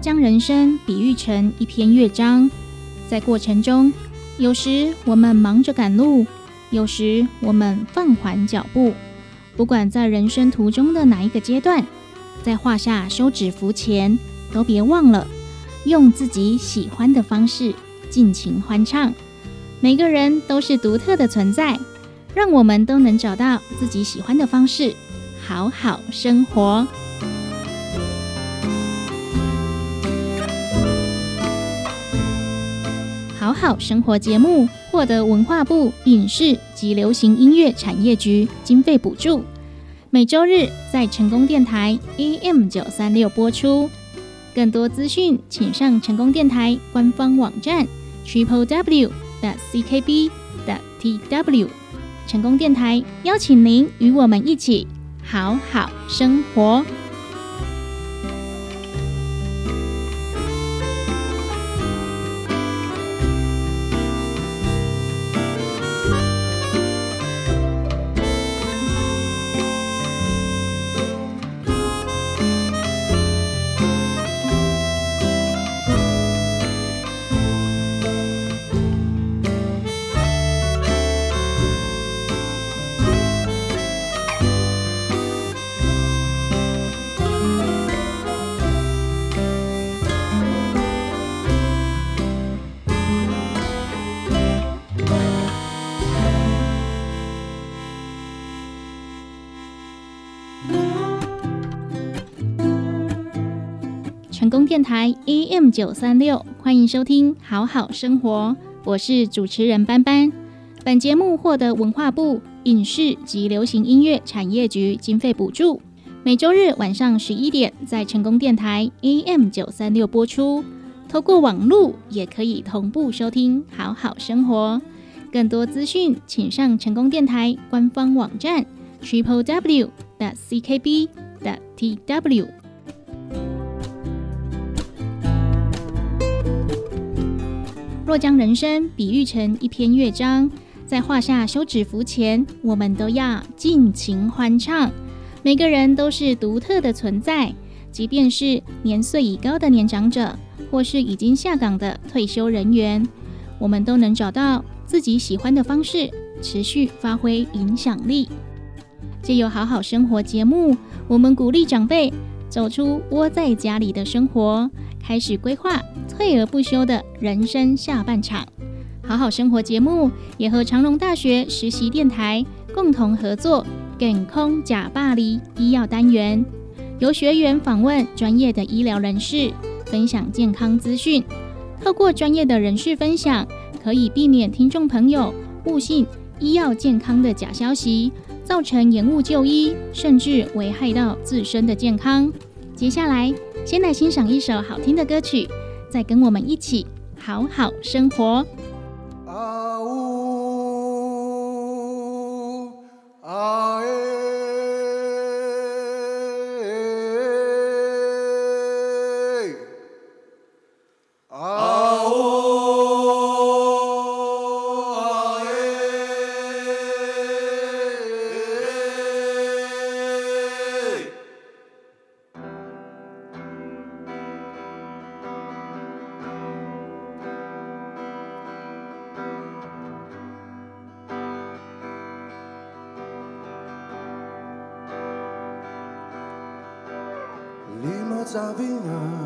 将人生比喻成一篇乐章，在过程中，有时我们忙着赶路，有时我们放缓脚步。不管在人生途中的哪一个阶段，在画下休止符前，都别忘了用自己喜欢的方式尽情欢唱。每个人都是独特的存在，让我们都能找到自己喜欢的方式，好好生活。好好生活节目获得文化部影视及流行音乐产业局经费补助，每周日在成功电台 AM 九三六播出。更多资讯，请上成功电台官方网站 triple w 的 ckb 的 tw。成功电台邀请您与我们一起好好生活。成功电台 AM 九三六，欢迎收听好好生活，我是主持人班班。本节目获得文化部影视及流行音乐产业局经费补助，每周日晚上十一点在成功电台 AM 九三六播出。透过网络也可以同步收听好好生活。更多资讯，请上成功电台官方网站 triple w 的 ckb 的 tw。若将人生比喻成一篇乐章，在画下休止符前，我们都要尽情欢唱。每个人都是独特的存在，即便是年岁已高的年长者，或是已经下岗的退休人员，我们都能找到自己喜欢的方式，持续发挥影响力。借由好好生活节目，我们鼓励长辈走出窝在家里的生活。开始规划退而不休的人生下半场。好好生活节目也和长荣大学实习电台共同合作“健空假巴黎”医药单元，由学员访问专业的医疗人士，分享健康资讯。透过专业的人士分享，可以避免听众朋友误信医药健康的假消息，造成延误就医，甚至危害到自身的健康。接下来。先来欣赏一首好听的歌曲再跟我们一起好好生活。啊呜啊 Sabina.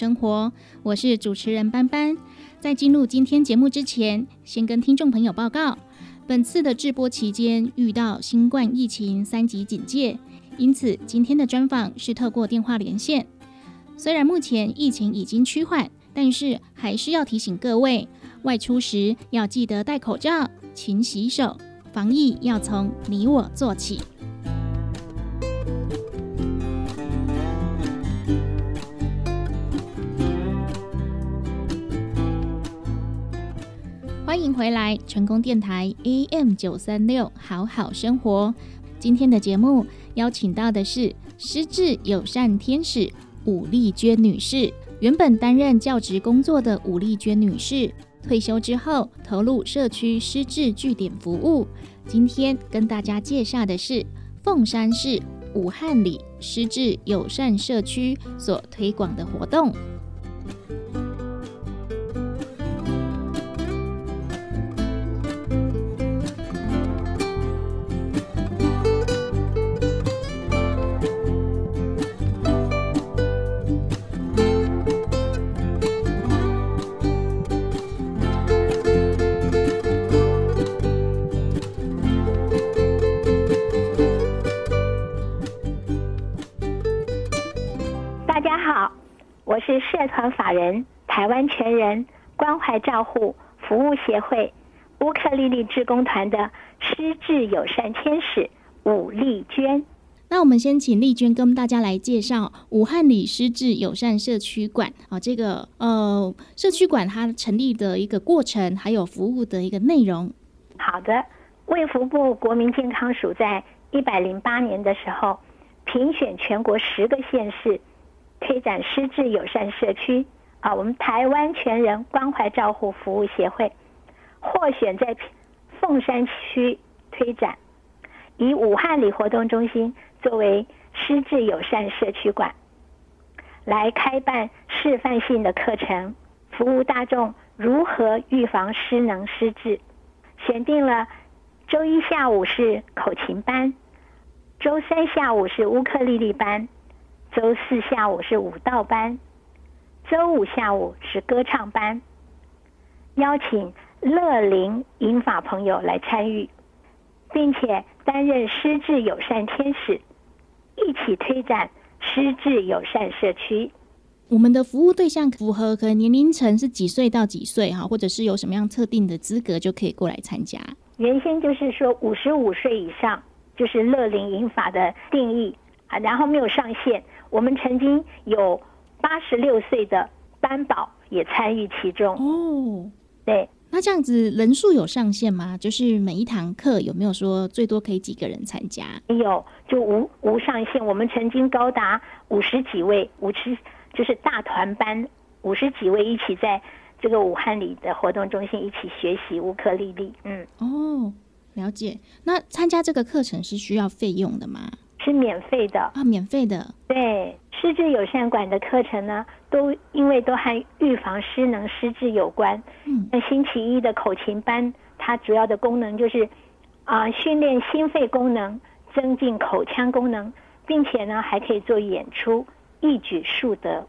生活，我是主持人班班。在进入今天节目之前，先跟听众朋友报告，本次的直播期间遇到新冠疫情三级警戒，因此今天的专访是透过电话连线。虽然目前疫情已经趋缓，但是还是要提醒各位，外出时要记得戴口罩、勤洗手，防疫要从你我做起。欢迎回来，成功电台 AM 九三六，好好生活。今天的节目邀请到的是失智友善天使武丽娟女士。原本担任教职工作的武丽娟女士，退休之后投入社区失智据点服务。今天跟大家介绍的是凤山市武汉里失智友善社区所推广的活动。法人台湾全人关怀照护服务协会乌克丽丽志工团的失智友善天使武丽娟。那我们先请丽娟跟大家来介绍武汉里失智友善社区馆啊，这个呃社区馆它成立的一个过程，还有服务的一个内容。好的，卫福部国民健康署在一百零八年的时候评选全国十个县市。推展失智友善社区啊，我们台湾全人关怀照护服务协会获选在凤山区推展，以武汉里活动中心作为失智友善社区馆，来开办示范性的课程，服务大众如何预防失能失智。选定了周一下午是口琴班，周三下午是乌克丽丽班。周四下午是舞蹈班，周五下午是歌唱班。邀请乐龄银发朋友来参与，并且担任失智友善天使，一起推展失智友善社区。我们的服务对象符合可能年龄层是几岁到几岁哈，或者是有什么样特定的资格就可以过来参加。原先就是说五十五岁以上就是乐龄银发的定义啊，然后没有上限。我们曾经有八十六岁的班宝也参与其中哦，对，那这样子人数有上限吗？就是每一堂课有没有说最多可以几个人参加？没有，就无无上限。我们曾经高达五十几位，五十就是大团班，五十几位一起在这个武汉里的活动中心一起学习乌克丽丽。嗯，哦，了解。那参加这个课程是需要费用的吗？是免费的啊，免费的。对，失智友善馆的课程呢，都因为都和预防失能失智有关。嗯，那星期一的口琴班，它主要的功能就是啊，训练心肺功能，增进口腔功能，并且呢，还可以做演出，一举数得。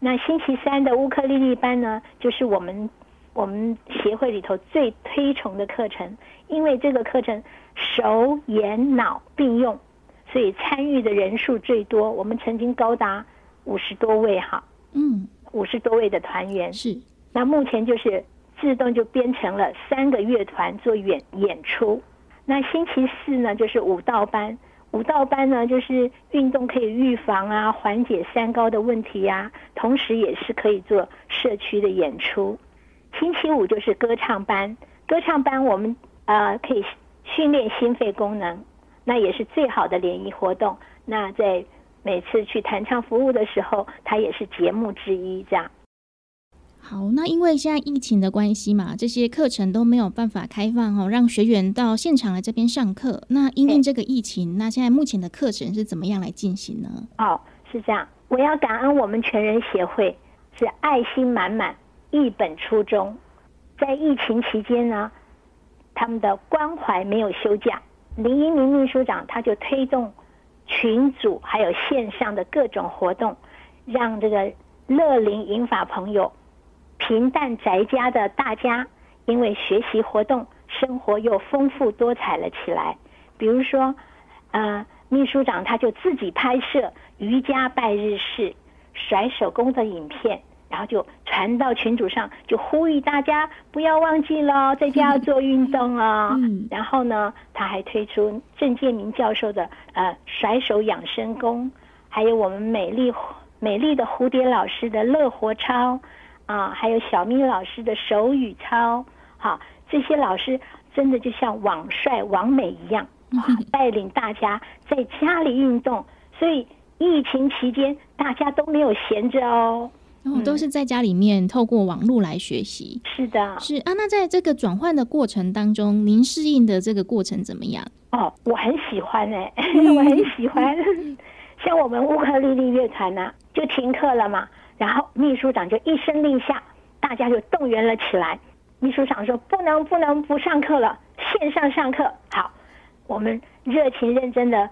那星期三的乌克丽丽班呢，就是我们我们协会里头最推崇的课程，因为这个课程手眼脑并用。所以参与的人数最多，我们曾经高达五十多位哈，嗯，五十多位的团员是。那目前就是自动就编成了三个乐团做演演出。那星期四呢，就是舞蹈班，舞蹈班呢就是运动可以预防啊，缓解三高的问题呀，同时也是可以做社区的演出。星期五就是歌唱班，歌唱班我们呃可以训练心肺功能。那也是最好的联谊活动。那在每次去弹唱服务的时候，它也是节目之一。这样。好，那因为现在疫情的关系嘛，这些课程都没有办法开放哦，让学员到现场来这边上课。那因应这个疫情，那现在目前的课程是怎么样来进行呢？哦，是这样。我要感恩我们全人协会，是爱心满满，一本初衷。在疫情期间呢，他们的关怀没有休假。林一鸣秘书长他就推动群组还有线上的各种活动，让这个乐龄银法朋友平淡宅家的大家，因为学习活动，生活又丰富多彩了起来。比如说，呃，秘书长他就自己拍摄瑜伽拜日式、甩手工的影片。然后就传到群组上，就呼吁大家不要忘记了，在家要做运动啊。然后呢，他还推出郑建明教授的呃甩手养生功，还有我们美丽美丽的蝴蝶老师的乐活操啊，还有小咪老师的手语操。好，这些老师真的就像网帅王美一样，带领大家在家里运动。所以疫情期间大家都没有闲着哦。然后都是在家里面透过网络来学习，是的，是啊。那在这个转换的过程当中，您适应的这个过程怎么样？哦，我很喜欢哎，我很喜欢。像我们乌克丽丽乐团呢，就停课了嘛，然后秘书长就一声令下，大家就动员了起来。秘书长说：“不能，不能不上课了，线上上课。”好，我们热情认真的。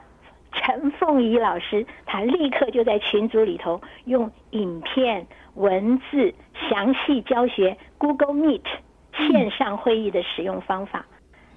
陈凤仪老师，他立刻就在群组里头用影片、文字详细教学 Google Meet 线上会议的使用方法。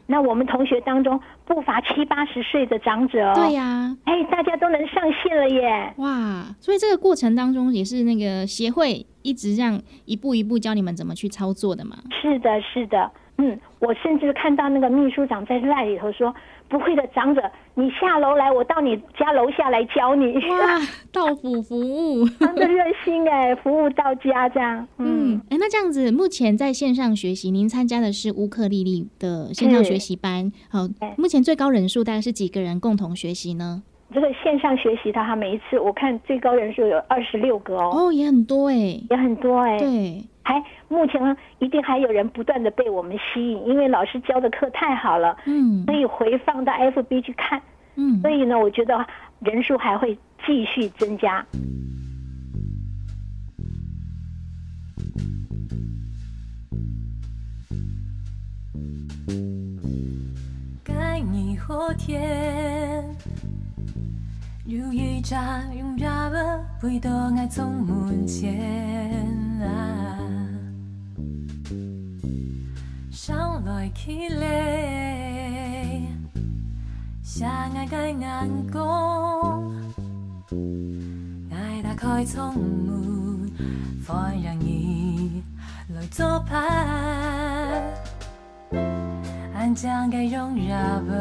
那我们同学当中不乏七八十岁的长者哦。对呀，哎，大家都能上线了耶！哇，所以这个过程当中也是那个协会一直这样一步一步教你们怎么去操作的嘛。是的，是的，嗯，我甚至看到那个秘书长在赖里头说。不会的，长者，你下楼来，我到你家楼下来教你。哇，到府服务，真的热心哎，服务到家这样。嗯，哎，那这样子，目前在线上学习，您参加的是乌克丽丽的线上学习班。好，目前最高人数大概是几个人共同学习呢？这个线上学习的，他每一次我看最高人数有二十六个哦。哦，也很多哎，也很多哎。对。还目前一定还有人不断的被我们吸引，因为老师教的课太好了，嗯，可以回放到 FB 去看，嗯，所以呢，我觉得人数还会继续增加。该你后天，有一扎用热的味道爱从门前啊。上来起来，相爱该眼光，爱打开窗门，放让你来作伴。安将该容热吧，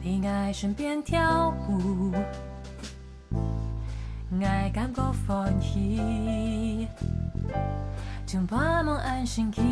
你爱身边跳舞，爱感觉欢喜。将把梦安心去，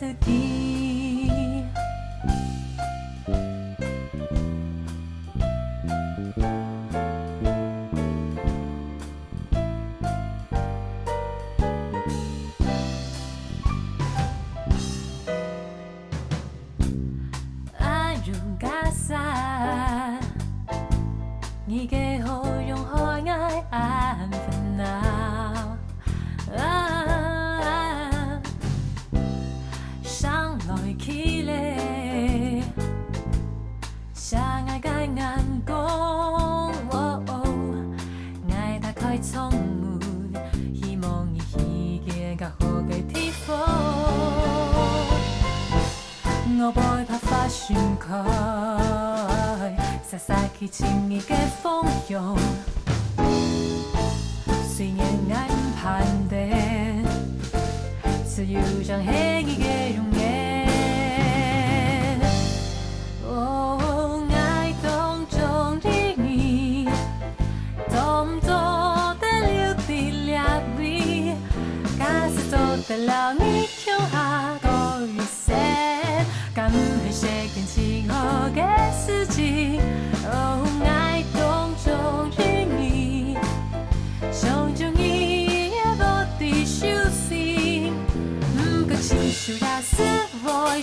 是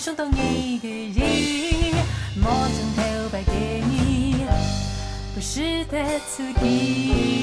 想到一个人，摸枕头摆给你，不是的自己。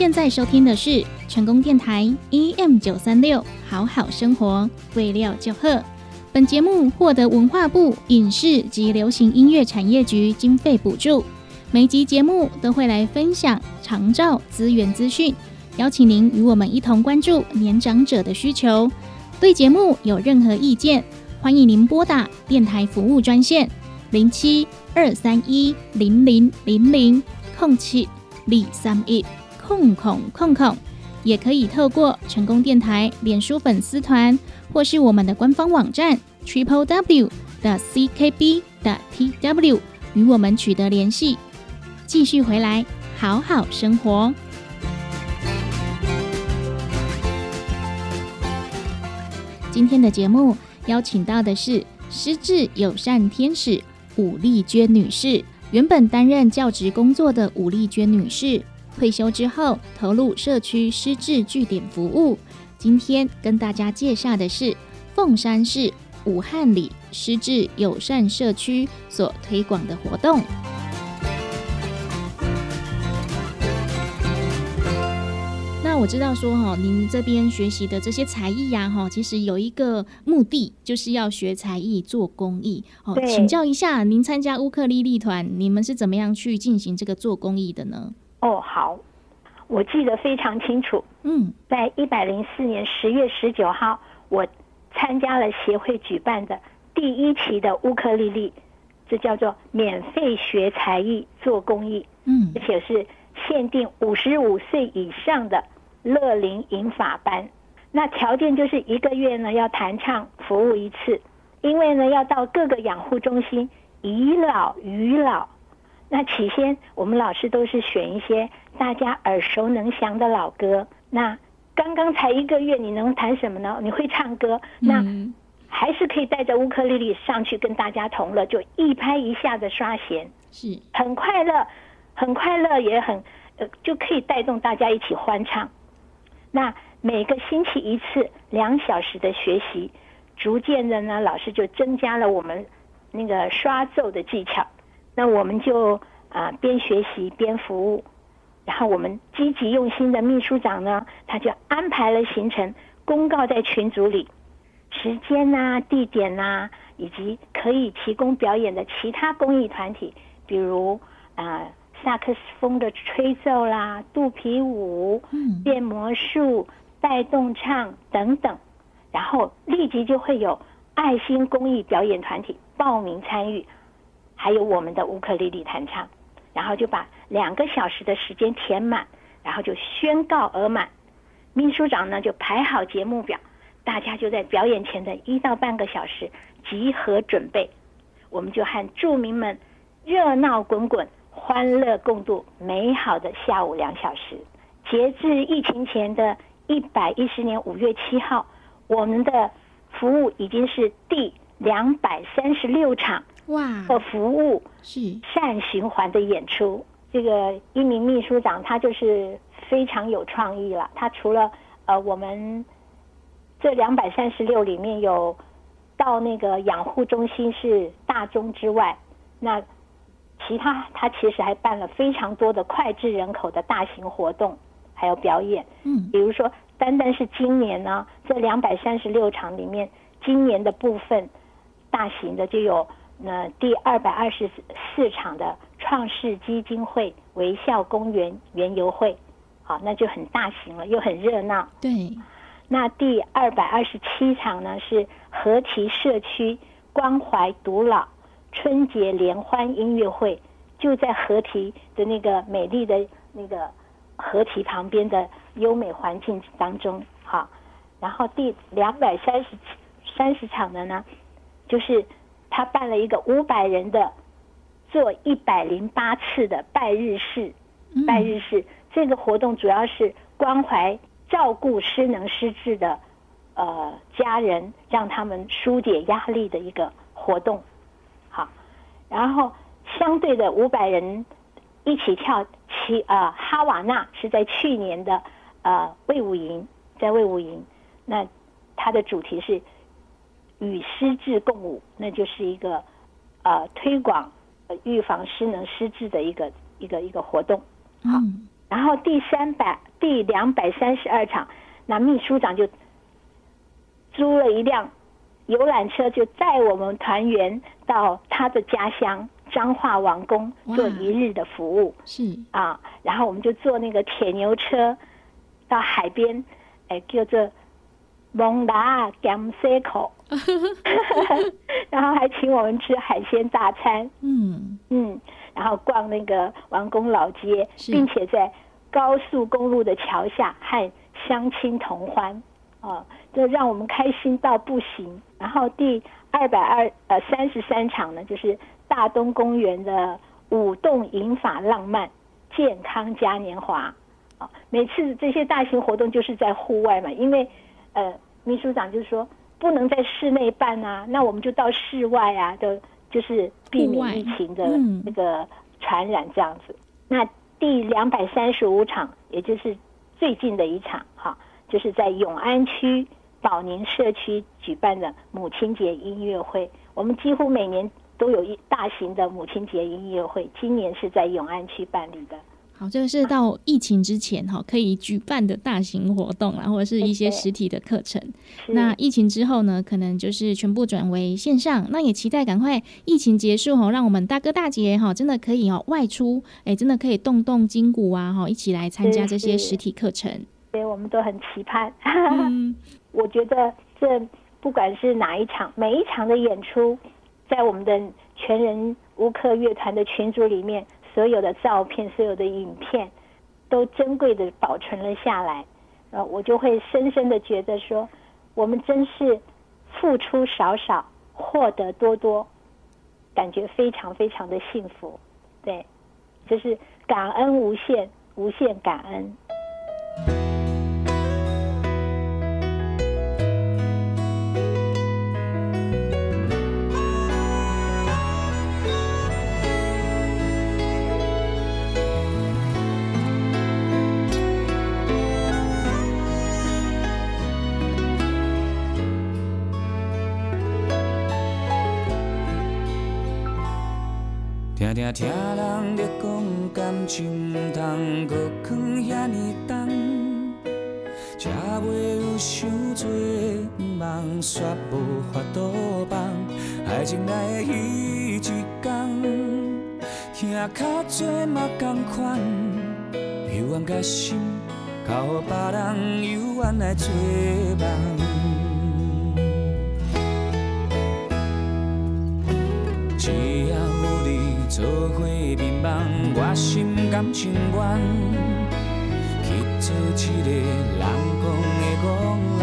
现在收听的是成功电台 EM 九三六好好生活，为料就贺。本节目获得文化部影视及流行音乐产业局经费补助。每集节目都会来分享长照资源资讯，邀请您与我们一同关注年长者的需求。对节目有任何意见，欢迎您拨打电台服务专线零七二三一零零零零空七李三一空空空空，也可以透过成功电台脸书粉丝团或是我们的官方网站 triple w 的 ckb 的 tw 与我们取得联系。继续回来，好好生活。今天的节目邀请到的是失智友善天使武丽娟女士。原本担任教职工作的武丽娟女士，退休之后投入社区失智据点服务。今天跟大家介绍的是凤山市武汉里失智友善社区所推广的活动。那我知道说哈，您这边学习的这些才艺呀，哈，其实有一个目的，就是要学才艺做公益。哦，对请教一下，您参加乌克丽丽团，你们是怎么样去进行这个做公益的呢？哦，好，我记得非常清楚，嗯在一百零四年十月十九号，我参加了协会举办的第一期的乌克丽丽，这叫做免费学才艺做公益，嗯而且是限定五十五岁以上的乐龄银法班。那条件就是一个月呢要弹唱服务一次，因为呢要到各个养护中心以老与老。那起先我们老师都是选一些大家耳熟能详的老歌。那刚刚才一个月，你能弹什么呢？你会唱歌，那嗯还是可以带着乌克丽丽上去跟大家同乐，就一拍一下的刷弦。是很快乐，很快乐，也很呃，就可以带动大家一起欢唱。那每个星期一次两小时的学习，逐渐的呢，老师就增加了我们那个刷奏的技巧。那我们就啊、边学习边服务，然后我们积极用心的秘书长呢，他就安排了行程，公告在群组里，时间呐、地点呐、以及可以提供表演的其他公益团体，比如啊、萨克斯风的吹奏啦、肚皮舞、嗯变魔术、带动唱等等，然后立即就会有爱心公益表演团体报名参与，还有我们的乌克丽丽弹唱，然后就把两个小时的时间填满，然后就宣告额满。秘书长呢就排好节目表，大家就在表演前的一到半个小时集合准备，我们就和住民们热闹滚滚，欢乐共度美好的下午两小时。截至疫情前的一百一十年五月七号，我们的服务已经是第两百三十六场哇，的服务是善循环的演出。这个一名秘书长他就是非常有创意了。他除了呃我们这两百三十六里面有到那个养护中心是大中之外，那其他他其实还办了非常多的脍炙人口的大型活动，还有表演。嗯比如说，单单是今年呢，这两百三十六场里面，今年的部分大型的就有呃第二百二十四场的创世基金会微笑公园园游会，好，那就很大型了，又很热闹。对，那第二百二十七场呢是和其社区关怀独老春节联欢音乐会，就在合体的那个美丽的那个合体旁边的优美环境当中，好。然后第两百三十三十场的呢，就是他办了一个五百人的做一百零八次的拜日式，嗯。拜日式。这个活动主要是关怀照顾失能失智的呃家人，让他们疏解压力的一个活动。好，然后相对的五百人一起跳齐呃哈瓦那是在去年的呃魏武营，在魏武营，那它的主题是与失智共舞，那就是一个呃推广呃预防失能失智的一个一个一个活动。好嗯然后第三百第两百三十二场，那秘书长就租了一辆游览车，就载我们团员到他的家乡彰化王宫做一日的服务是啊。然后我们就坐那个铁牛车到海边，哎，叫做蒙达甘塞口，然后还请我们吃海鲜大餐。嗯嗯，然后逛那个王宫老街，并且在高速公路的桥下和乡亲同欢，啊，这让我们开心到不行。然后第二百二呃三十三场呢，就是大东公园的舞动银发浪漫健康嘉年华，啊，每次这些大型活动就是在户外嘛，因为呃秘书长就说不能在室内办啊，那我们就到室外啊，的就是避免疫情的嗯那个传染这样子。那第两百三十五场，也就是最近的一场，哈，就是在永安区宝宁社区举办的母亲节音乐会。我们几乎每年都有一大型的母亲节音乐会，今年是在永安区办理的。好，这个是到疫情之前哈可以举办的大型活动啦，或者是一些对实体的课程。那疫情之后呢，可能就是全部转为线上。那也期待赶快疫情结束哈，让我们大哥大姐哈真的可以哦外出，哎，真的可以动动筋骨啊哈，一起来参加是这些是实体课程。所以我们都很期盼。嗯，我觉得这不管是哪一场，每一场的演出，在我们的全人乌克乐团的群组里面，所有的照片、所有的影片，都珍贵的保存了下来。呃，我就会深深的觉得说，我们真是付出少少，获得多多，感觉非常非常的幸福。对，就是感恩无限，无限感恩。听听人咧讲感情，毋通搁放遐尼重，才袂有伤多，毋茫煞无法度放，爱情来彼一天，听较多嘛同款，幽怨甲心，交予别人幽怨来做梦。做伙眠梦，我心甘情愿去做一个人讲的憨人。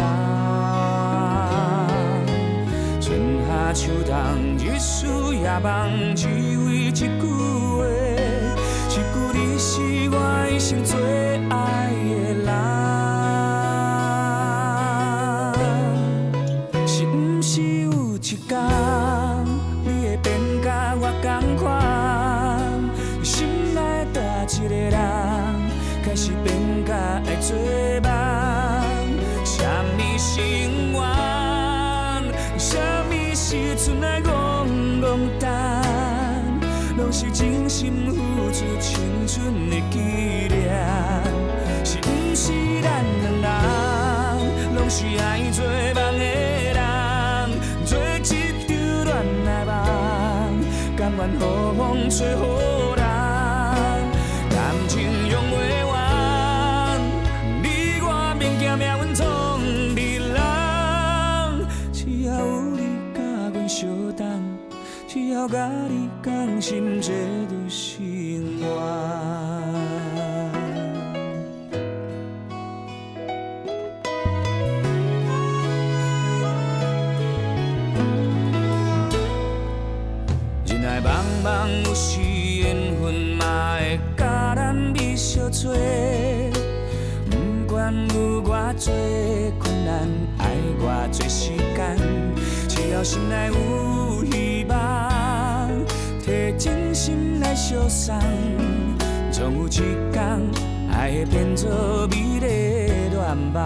春夏秋冬，日思夜梦，只为一句话，一句你是我一生最予风吹予人，感情用袂完，你我免惊命运创敌人，只要有你甲阮相等，只要甲管有偌多困难，爱偌多时间，只要心内有希望，摕真心来相送，总有一天爱会变作美丽恋梦。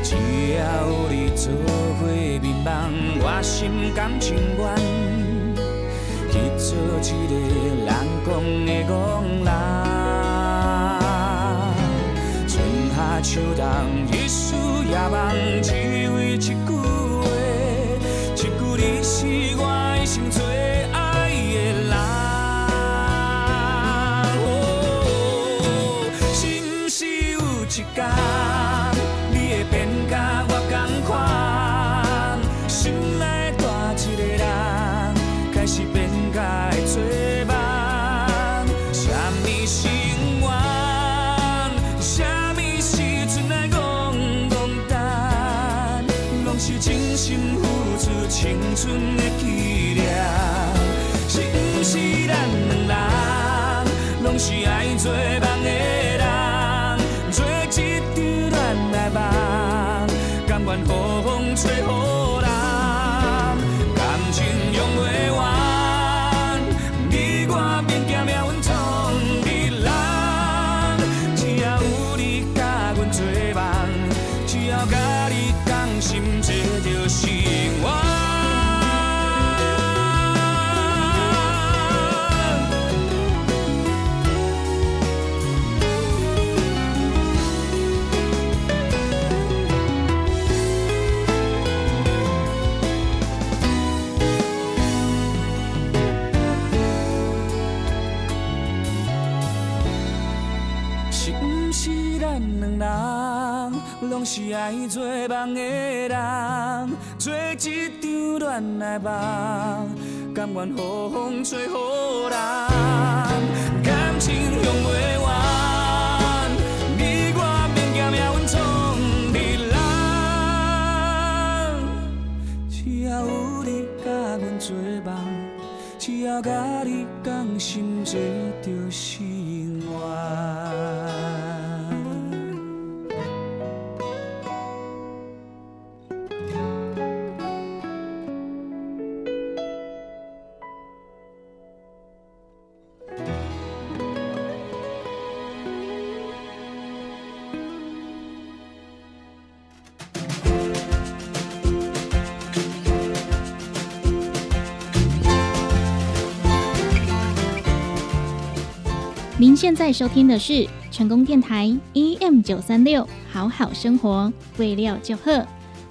只要有你做伙眠梦，我心甘情愿去做一个人讲的戆人。春夏秋冬，日思夜梦，只为一句话，一句你是我青咱两人，拢是爱做梦的人，做一场恋爱梦，甘愿予风吹予人，感情用袂完，你我免惊命运创日人，只要有你甲阮做梦，只要甲你讲心，这就是我。现在收听的是成功电台 EM 九三六好好生活，未料就贺。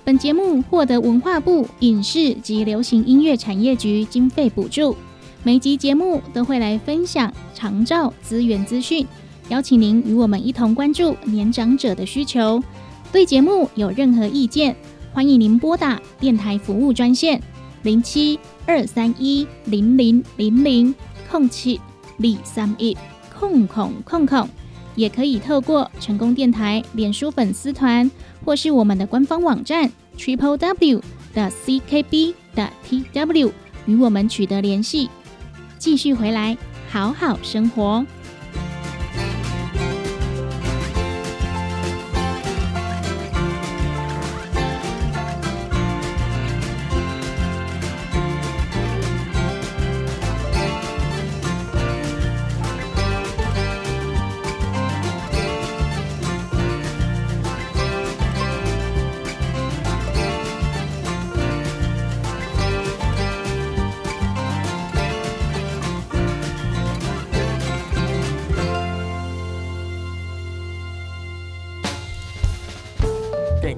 本节目获得文化部影视及流行音乐产业局经费补助。每集节目都会来分享长照资源资讯，邀请您与我们一同关注年长者的需求。对节目有任何意见，欢迎您拨打电台服务专线零七二三一零零零零空七李三一。空空空空，也可以透过成功电台脸书粉丝团，或是我们的官方网站 triple w 的 ckb 的 tw 与我们取得联系。继续回来，好好生活。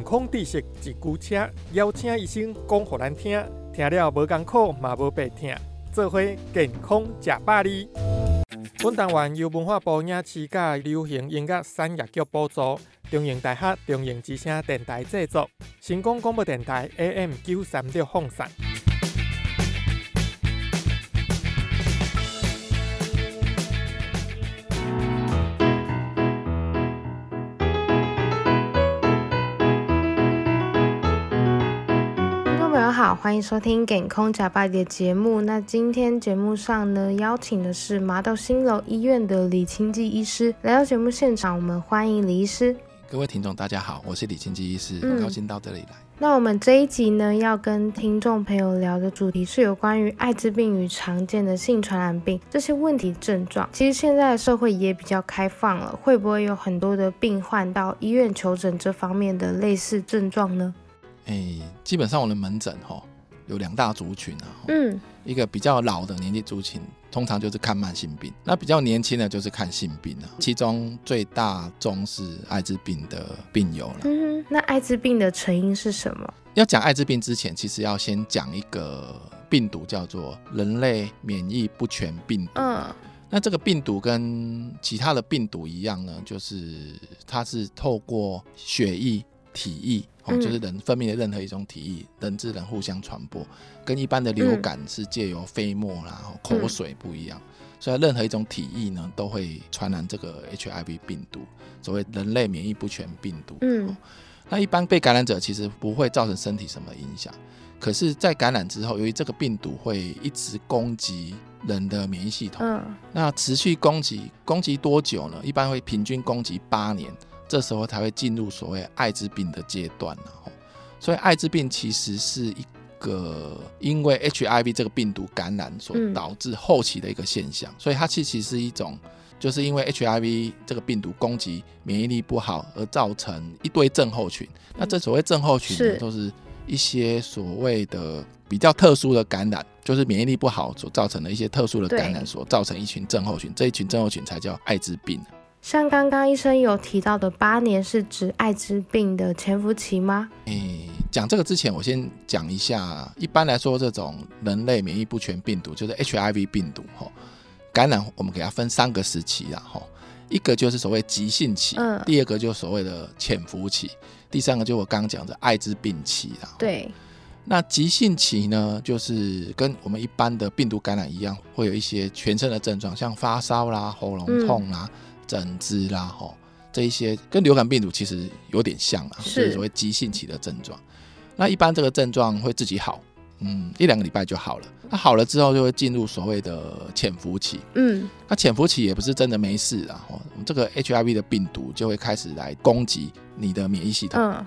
康知识一句车，邀请医生讲互咱听，听了无艰苦嘛无白听，做伙健康食百里。本单元由文化部影视甲流行音乐产业局补助，中影大学中影之声电台制作，成功广播电台 AM 九三六放送。好，欢迎收听《给空假巴》的节目。那今天节目上呢，邀请的是麻豆新楼医院的李清基医师来到节目现场，我们欢迎李医师。各位听众，大家好，我是李清基医师，嗯很高兴到这里来。那我们这一集呢，要跟听众朋友聊的主题是有关于艾滋病与常见的性传染病这些问题症状。其实现在的社会也比较开放了，会不会有很多的病患到医院求诊这方面的类似症状呢？诶、基本上我的门诊哈有两大族群啊，嗯一个比较老的年纪族群，通常就是看慢性病；那比较年轻的就是看性病啊。其中最大宗是艾滋病的病友了。嗯，那艾滋病的成因是什么？要讲艾滋病之前，其实要先讲一个病毒，叫做人类免疫不全病毒。嗯那这个病毒跟其他的病毒一样呢，就是它是透过血液、体液，哦，嗯就是人分泌的任何一种体液，人之人互相传播，跟一般的流嗯感是借由飞沫啦、哦口水不一样。所以任何一种体液呢，都会传染这个 HIV 病毒，所谓人类免疫不全病毒。嗯那一般被感染者其实不会造成身体什么影响，可是，在感染之后，由于这个病毒会一直攻击人的免疫系统，嗯那持续攻击，攻击多久呢？一般会平均攻击八年，这时候才会进入所谓艾滋病的阶段然后，所以艾滋病其实是一个因为 HIV 这个病毒感染所嗯导致后期的一个现象，所以它其实是一种。就是因为 HIV 这个病毒攻击免疫力不好而造成一堆症候群。那这所谓症候群是呢，都是一些所谓的比较特殊的感染，就是免疫力不好所造成的一些特殊的感染所造成一群症候群，这一群症候群才叫艾滋病。像刚刚医生有提到的八年是指艾滋病的潜伏期吗？诶，讲这个之前，我先讲一下，一般来说，这种人类免疫不全病毒，就是 HIV 病毒，哈，感染我们给它分三个时期啦，哈，一个就是所谓急性期，嗯第二个就是所谓的潜伏期，第三个就我刚刚讲的艾滋病期啦。对，那急性期呢，就是跟我们一般的病毒感染一样，会有一些全身的症状，像发烧啦、喉咙痛啦、疹子啦，吼，这一些跟流感病毒其实有点像啊，是就是所谓急性期的症状。那一般这个症状会自己好，嗯，一两个礼拜就好了。那好了之后，就会进入所谓的潜伏期。嗯那潜伏期也不是真的没事啊，哦，这个 HIV 的病毒就会开始来攻击你的免疫系统。嗯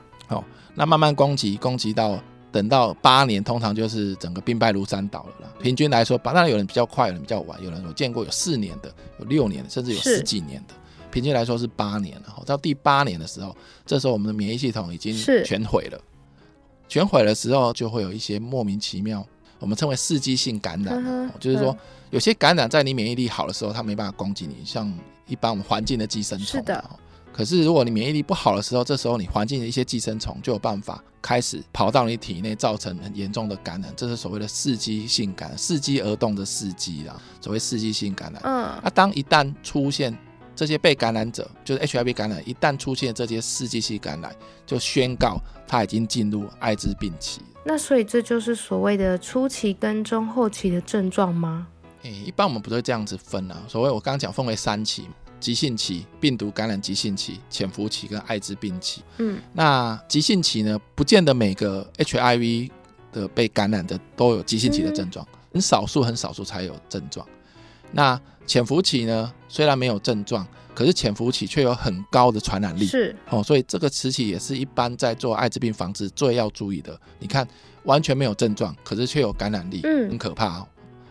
那慢慢攻击，攻击到等到八年，通常就是整个兵败如山倒了啦。平均来说，当然有人比较快，有人比较晚，有人我见过有四年的，有六年的，甚至有十几年的。平均来说是八年了，哈到第八年的时候，这时候我们的免疫系统已经是全毁了。全毁的时候，就会有一些莫名其妙，我们称为刺激性感染就是说嗯有些感染在你免疫力好的时候，它没办法攻击你，像一般我们环境的寄生虫。是的哦可是如果你免疫力不好的时候，这时候你环境的一些寄生虫就有办法开始跑到你体内，造成很严重的感染，这是所谓的伺机性感染，伺机而动的伺机啦，所谓伺机性感染。嗯那当一旦出现这些被感染者，就是 HIV 感染，一旦出现这些伺机性感染，就宣告他已经进入艾滋病期。那所以这就是所谓的初期跟中后期的症状吗？诶、一般我们不会这样子分啊。所谓我刚刚讲分为三期，急性期、病毒感染急性期、潜伏期跟艾滋病期。嗯那急性期呢，不见得每个 HIV 的被感染的都有急性期的症状，很少数很少数才有症状。那潜伏期呢，虽然没有症状，可是潜伏期却有很高的传染力。是哦，所以这个时期也是一般在做艾滋病防治最要注意的。你看，完全没有症状，可是却有感染力，嗯很可怕哦。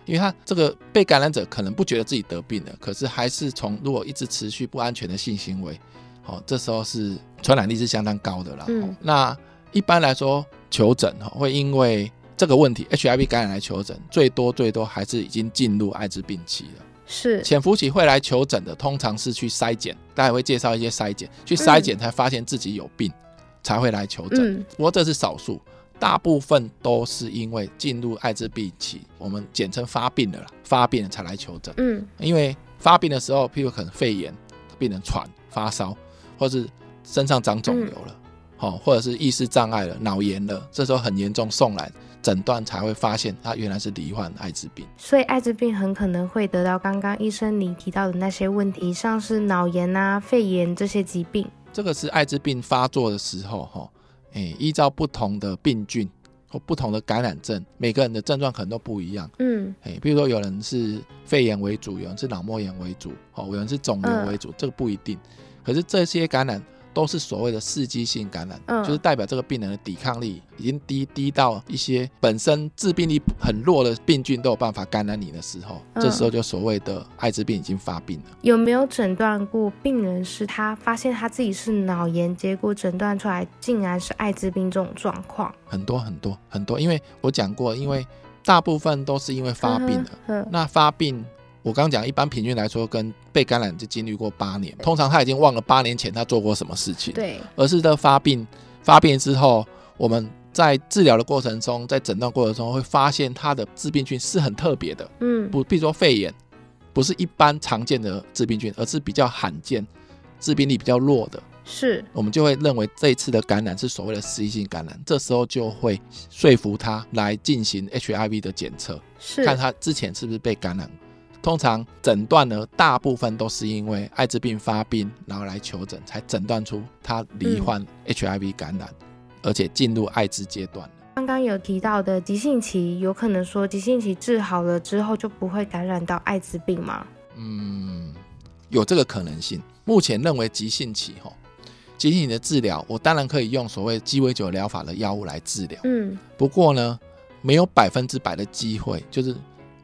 因为他这个被感染者可能不觉得自己得病了，可是还是从如果一直持续不安全的性行为，哦，这时候是传染力是相当高的啦。嗯哦那一般来说，求诊哈会因为这个问题 HIV 感染来求诊，最多最多还是已经进入艾滋病期了。是潜伏期会来求诊的，通常是去筛检，大家也会介绍一些筛检，去筛检才发现自己有病。才会来求诊。嗯不过这是少数，大部分都是因为进入艾滋病期，我们简称发病了啦，发病了才来求诊。嗯因为发病的时候，譬如可能肺炎，病人喘、发烧，或是身上长肿瘤了，好、或者是意识障碍了、脑炎了，这时候很严重，送来诊断才会发现他原来是罹患艾滋病。所以艾滋病很可能会得到刚刚医生你提到的那些问题，像是脑炎啊、肺炎这些疾病。这个是艾滋病发作的时候，哈，诶，依照不同的病菌或不同的感染症，每个人的症状可能都不一样。嗯诶，比如说有人是肺炎为主，有人是脑膜炎为主，哦，有人是肿瘤为主，这个不一定。可是这些感染都是所谓的刺激性感染，嗯就是代表这个病人的抵抗力已经低低到一些本身致病力很弱的病菌都有办法感染你的时候，嗯这时候就所谓的艾滋病已经发病了。有没有诊断过病人是他发现他自己是脑炎，结果诊断出来竟然是艾滋病这种状况？很多很多很多，因为我讲过，因为大部分都是因为发病了。嗯那发病，我刚刚讲，一般平均来说，跟被感染就经历过八年，通常他已经忘了八年前他做过什么事情，，对，而是在发病发病之后，我们在治疗的过程中，在诊断过程中会发现他的致病菌是很特别的，嗯。不，比如说肺炎，不是一般常见的致病菌，而是比较罕见、致病力比较弱的。是，我们就会认为这一次的感染是所谓的实性感染，这时候就会说服他来进行 HIV 的检测，是，看他之前是不是被感染。通常诊断呢，大部分都是因为艾滋病发病，然后来求诊，才诊断出他罹患 HIV 感染，而且进入艾滋阶段了。刚刚有提到的急性期，有可能说急性期治好了之后就不会感染到艾滋病吗？嗯，有这个可能性。目前认为急性期吼，急性期的治疗，我当然可以用所谓鸡尾酒疗法的药物来治疗。嗯不过呢，没有百分之百的机会，就是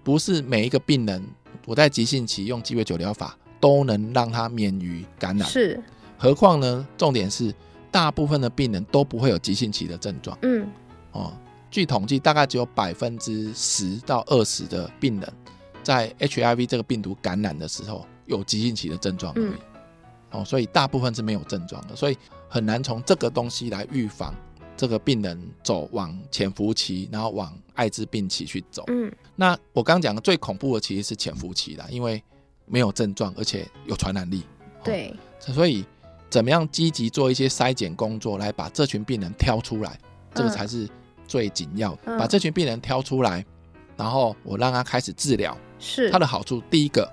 不是每一个病人我在急性期用鸡尾酒疗法都能让他免于感染。是，何况呢，重点是大部分的病人都不会有急性期的症状嗯哦。据统计，大概只有百分之十到二十的病人在 HIV 这个病毒感染的时候有急性期的症状而已。嗯哦，所以大部分是没有症状的，所以很难从这个东西来预防这个病人走往潜伏期，然后往艾滋病期去走。嗯那我刚刚讲的最恐怖的其实是潜伏期啦，因为没有症状，而且有传染力。哦对，所以怎么样积极做一些筛检工作，来把这群病人挑出来，这个嗯才是最紧要的。嗯把这群病人挑出来，然后我让他开始治疗。是它的好处，第一个，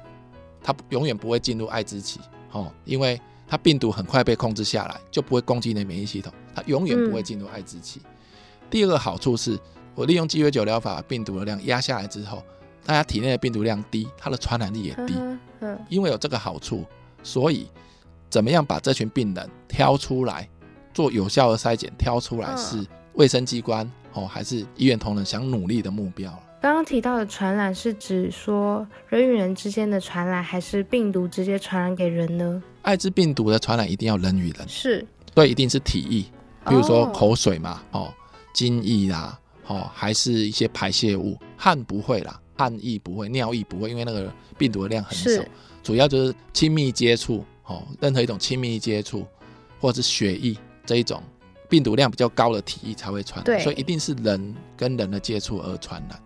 他永远不会进入艾滋期，哦，因为它病毒很快被控制下来，就不会攻击你的免疫系统，它永远不会进入艾滋期。第二个好处是，我利用鸡尾酒疗法，把病毒的量压下来之后，大家体内的病毒量低，它的传染力也低。嗯嗯因为有这个好处，所以怎么样把这群病人挑出来，做有效的筛检，挑出来嗯是卫生机关哦，还是医院同仁想努力的目标。刚刚提到的传染是指说人与人之间的传染，还是病毒直接传染给人呢？艾滋病毒的传染一定要人与人，是，所以一定是体液，比如说哦。口水嘛，哦，精液啦，哦，还是一些排泄物，汗不会啦，汗液不会，尿液不会，因为那个病毒的量很少，主要就是亲密接触，哦，任何一种亲密接触或者是血液这一种病毒量比较高的体液才会传对。染，所以一定是人跟人的接触而传染。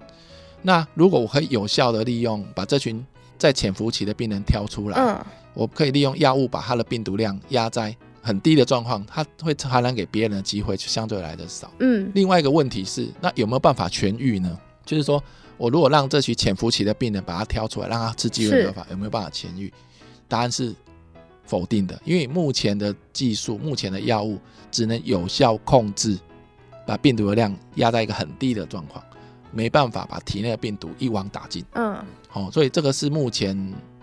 那如果我可以有效的利用把这群在潜伏期的病人挑出来，嗯。我可以利用药物把它的病毒量压在很低的状况，它会传染给别人的机会就相对来的少。嗯另外一个问题是，那有没有办法痊愈呢？就是说我如果让这群潜伏期的病人把它挑出来，让他吃鸡尾疗法，有没有办法痊愈？答案是否定的，因为目前的技术、目前的药物只能有效控制把病毒的量压在一个很低的状况，没办法把体内的病毒一网打尽。嗯哦，所以这个是目前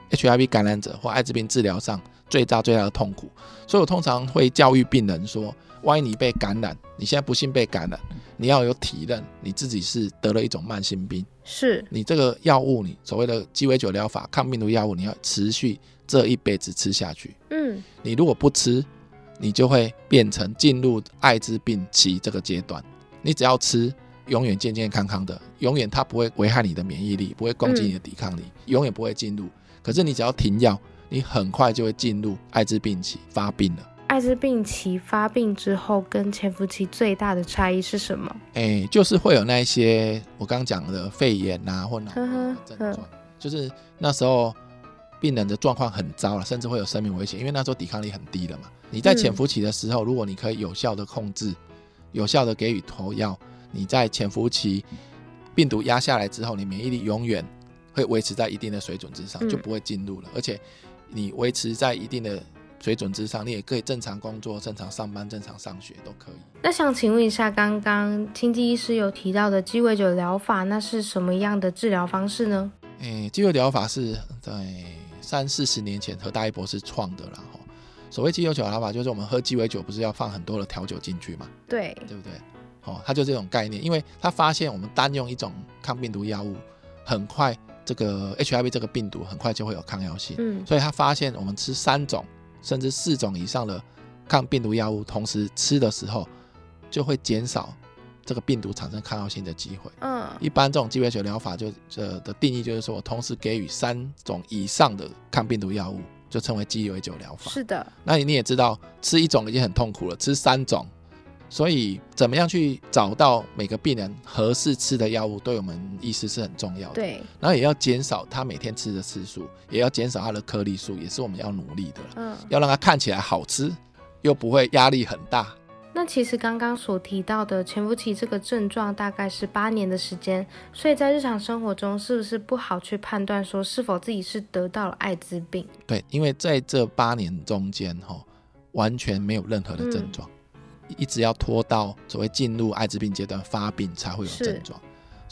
HIV 感染者或艾滋病治疗上最大最大的痛苦。所以我通常会教育病人说，万一你被感染，你现在不幸被感染，你要有体认你自己是得了一种慢性病，是，你这个药物，你所谓的鸡尾酒疗法抗病毒药物，你要持续这一辈子吃下去。嗯你如果不吃，你就会变成进入艾滋病期这个阶段。你只要吃，永远健健康康的，永远它不会危害你的免疫力，不会攻击你的抵抗力，永远不会进入。可是你只要停药，你很快就会进入艾滋病期发病了。艾滋病期发病之后跟潜伏期最大的差异是什么？哎，就是会有那一些我刚讲的肺炎啊、或脑症状，就是那时候病人的状况很糟了，甚至会有生命危险，因为那时候抵抗力很低了嘛。你在潜伏期的时候，如果你可以有效的控制，有效的给予投药，你在潜伏期病毒压下来之后，你免疫力永远会维持在一定的水准之上，嗯就不会进入了，而且你维持在一定的水准之上，你也可以正常工作、正常上班、正常上学都可以。那想请问一下，刚刚清基医师有提到的鸡尾酒疗法，那是什么样的治疗方式呢？诶，肌肉疗法是在三四十年前何大一博士创的啦。吼，所谓鸡尾酒疗法，就是我们喝鸡尾酒不是要放很多的调酒进去嘛，对，对不对？哦，它就这种概念，因为他发现我们单用一种抗病毒药物，很快这个 HIV 这个病毒很快就会有抗药性，嗯所以他发现我们吃三种甚至四种以上的抗病毒药物，同时吃的时候，就会减少这个病毒产生抗药性的机会。嗯一般这种鸡尾酒疗法就呃的定义就是说我同时给予三种以上的抗病毒药物，就称为鸡尾酒疗法。是的，那你也知道，吃一种已经很痛苦了，吃三种，所以怎么样去找到每个病人合适吃的药物，对我们医师是很重要的。，对，然后也要减少他每天吃的次数，也要减少他的颗粒数，也是我们要努力的。嗯。要让他看起来好吃，又不会压力很大。那其实刚刚所提到的潜伏期这个症状大概是八年的时间，所以在日常生活中是不是不好去判断说是否自己是得到了艾滋病？对，因为在这八年中间，哈，完全没有任何的症状，一直要拖到所谓进入艾滋病阶段发病才会有症状。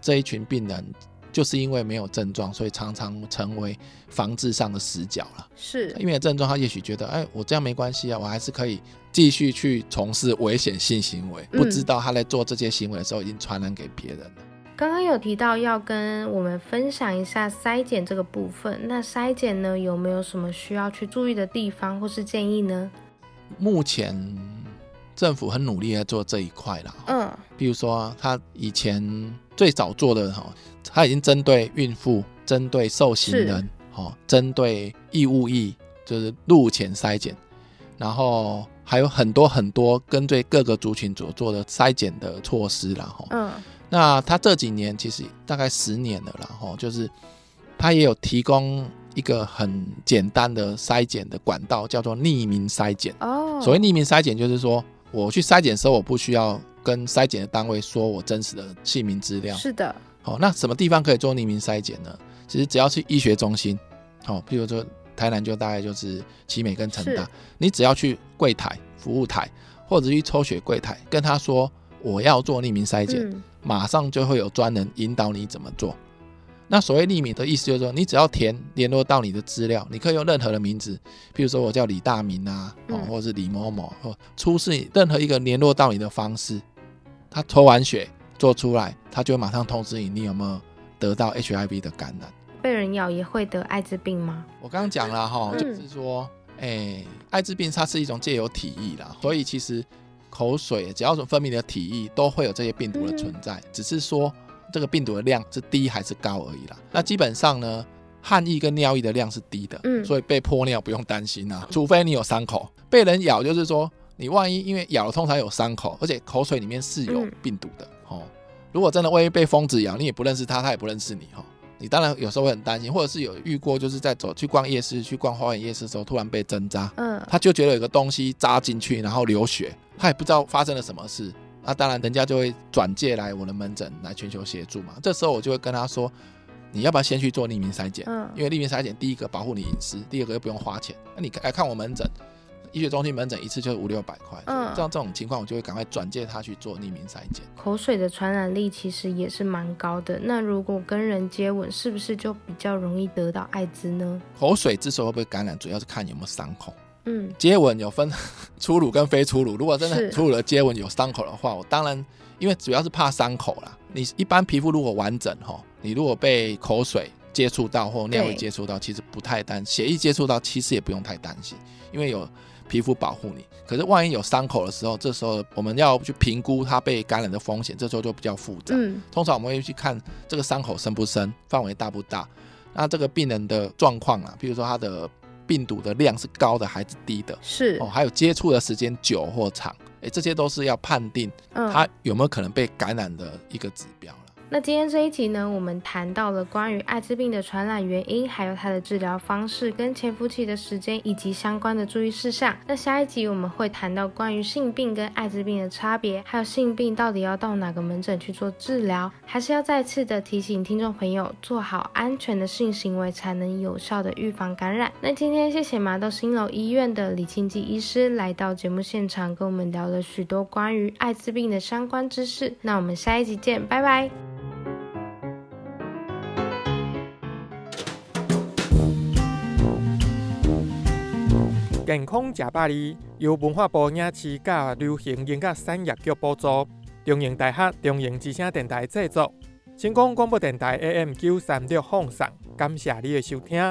这一群病人就是因为没有症状，所以常常成为防治上的死角了。是因为症状，他也许觉得，哎，我这样没关系啊，我还是可以继续去从事危险性行为，不嗯知道他在做这些行为的时候已经传染给别人了。刚刚有提到要跟我们分享一下筛检这个部分，那筛检呢有没有什么需要去注意的地方或是建议呢？目前政府很努力在做这一块啦。嗯，比如说，他以前最早做的哈，他已经针对孕妇、针对受刑人，哈，针对义务役，就是入前筛检，然后还有很多很多跟对各个族群所做的筛检的措施啦，哈。嗯，那他这几年其实大概十年了啦，哈，就是他也有提供一个很简单的筛检的管道，叫做匿名筛检。哦，所谓匿名筛检，就是说我去筛检的时候，我不需要跟筛检的单位说我真实的姓名资料。是的，好、那什么地方可以做匿名筛检呢？其实只要去医学中心，好、譬如说台南就大概就是奇美跟成大，你只要去柜台服务台或者去抽血柜台，跟他说我要做匿名筛检，嗯，马上就会有专人引导你怎么做。那所谓匿名的意思就是说，你只要填联络到你的资料，你可以用任何的名字，譬如说我叫李大明啊，哦，嗯或者是李某某，或出示你任何一个联络到你的方式，他抽完血做出来，他就会马上通知你，你有没有得到 HIV 的感染。被人咬也会得艾滋病吗？我刚刚讲了哈，嗯就是说，哎、艾滋病它是一种借由体液啦，所以其实口水只要是分泌的体液都会有这些病毒的存在，只是说这个病毒的量是低还是高而已啦。那基本上呢，汗液跟尿液的量是低的，嗯所以被泼尿不用担心啊，除非你有伤口，被人咬就是说你万一因为咬了通常有伤口，而且口水里面是有嗯病毒的、哦。如果真的万一被疯子咬，你也不认识他，他也不认识你哈、哦。你当然有时候会很担心，或者是有遇过，就是在走去逛夜市、去逛花园夜市的时候，突然被针扎，嗯，他就觉得有个东西扎进去，然后流血，他也不知道发生了什么事。那当然，人家就会转介来我的门诊来寻求协助嘛。这时候我就会跟他说，你要不要先去做匿名筛检？嗯因为匿名筛检，第一个保护你隐私，第二个又不用花钱。那你来看我门诊，医学中心门诊一次就是五六百块，嗯这样这种情况，我就会赶快转介他去做匿名筛检。口水的传染力其实也是蛮高的。那如果跟人接吻，是不是就比较容易得到艾滋呢？口水之所以会被感染，主要是看有没有伤口。嗯，接吻有分粗鲁跟非粗鲁，如果真的很粗鲁的接吻有伤口的话，我当然因为主要是怕伤口啦。你一般皮肤如果完整哈，你如果被口水接触到或尿液接触到，其实不太担血液接触到其实也不用太担心，因为有皮肤保护你。可是万一有伤口的时候，这时候我们要去评估它被感染的风险，这时候就比较复杂。嗯，通常我们会去看这个伤口深不深，范围大不大。那这个病人的状况啊，比如说他的病毒的量是高的还是低的，是。哦，，还有接触的时间久或长，哎，这些都是要判定嗯，他有没有可能被感染的一个指标。了。那今天这一集呢，我们谈到了关于艾滋病的传染原因，还有它的治疗方式、跟潜伏期的时间以及相关的注意事项。那下一集我们会谈到关于性病跟艾滋病的差别，还有性病到底要到哪个门诊去做治疗，还是要再次的提醒听众朋友，做好安全的性行为，才能有效的预防感染。那今天谢谢麻豆新楼医院的李清基医师来到节目现场，跟我们聊了许多关于艾滋病的相关知识。那我们下一集见，拜拜。健康食百里由文化部影视甲流行音乐产业局补助，中营大学中营之声电台制作，成功广播电台 AM 九三六放送，感谢你的收听。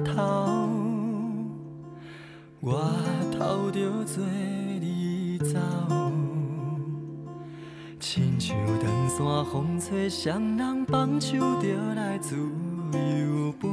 头，我头着做你走，亲像长山风吹，双人放手就来自由飞。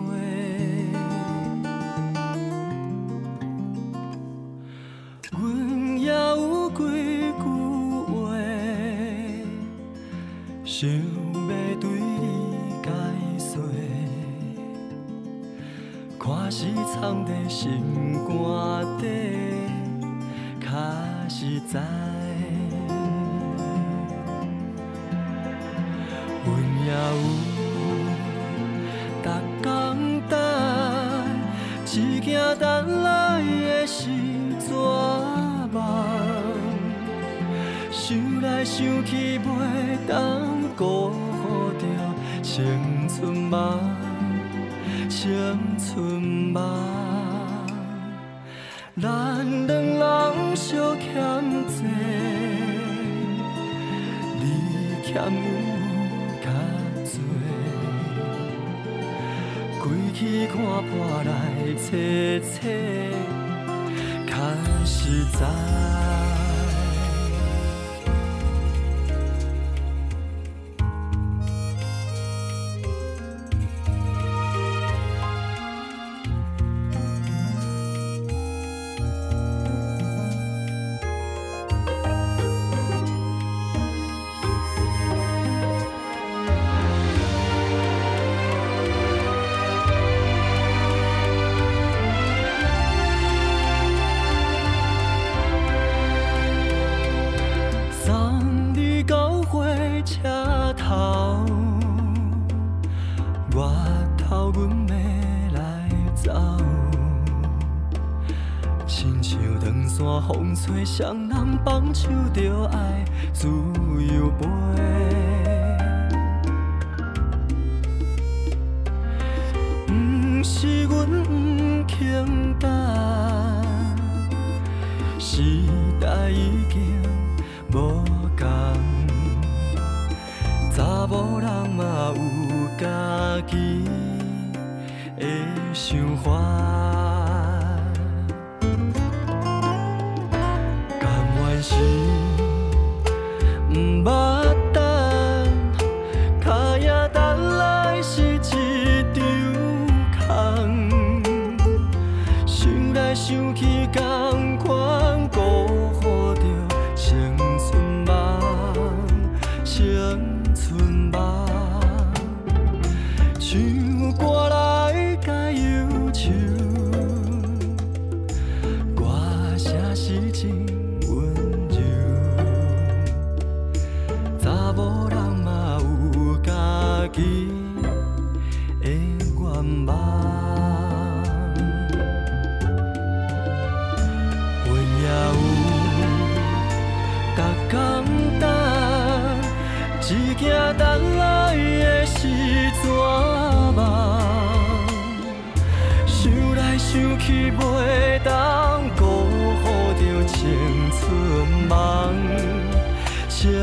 风吹，双人放手着爱自由飞。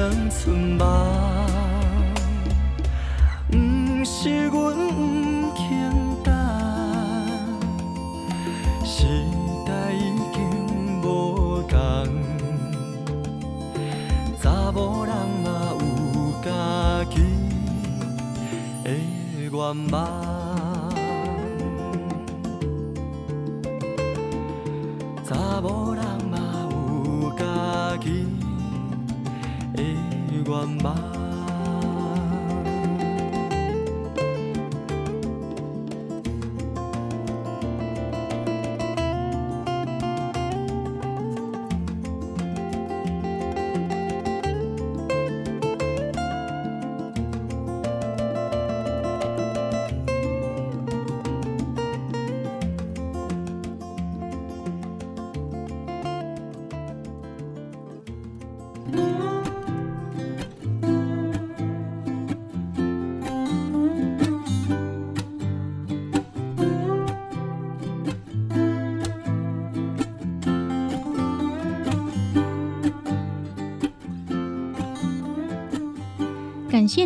青春梦。不是阮不肯等，时代已经无同，查某人嘛有家己的愿望。查某人嘛有家己管吧。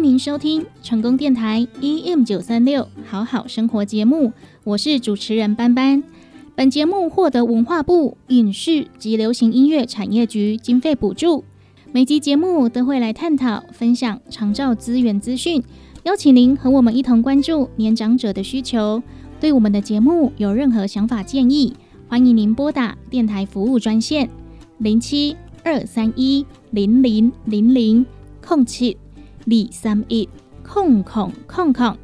您收听成功电台 EM 九三六好好生活节目，我是主持人班班。本节目获得文化部影视及流行音乐产业局经费补助。每集节目都会来探讨、分享长照资源资讯，邀请您和我们一同关注年长者的需求。对我们的节目有任何想法建议，欢迎您拨打电台服务专线零七二三一零零零零空七。李三一空空空空，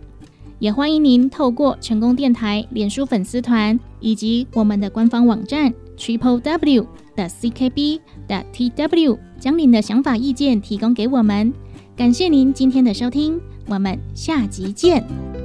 也欢迎您透过成功电台脸书粉丝团以及我们的官方网站 triple w 的 ckb 的 tw，将您的想法意见提供给我们。感谢您今天的收听，我们下集见。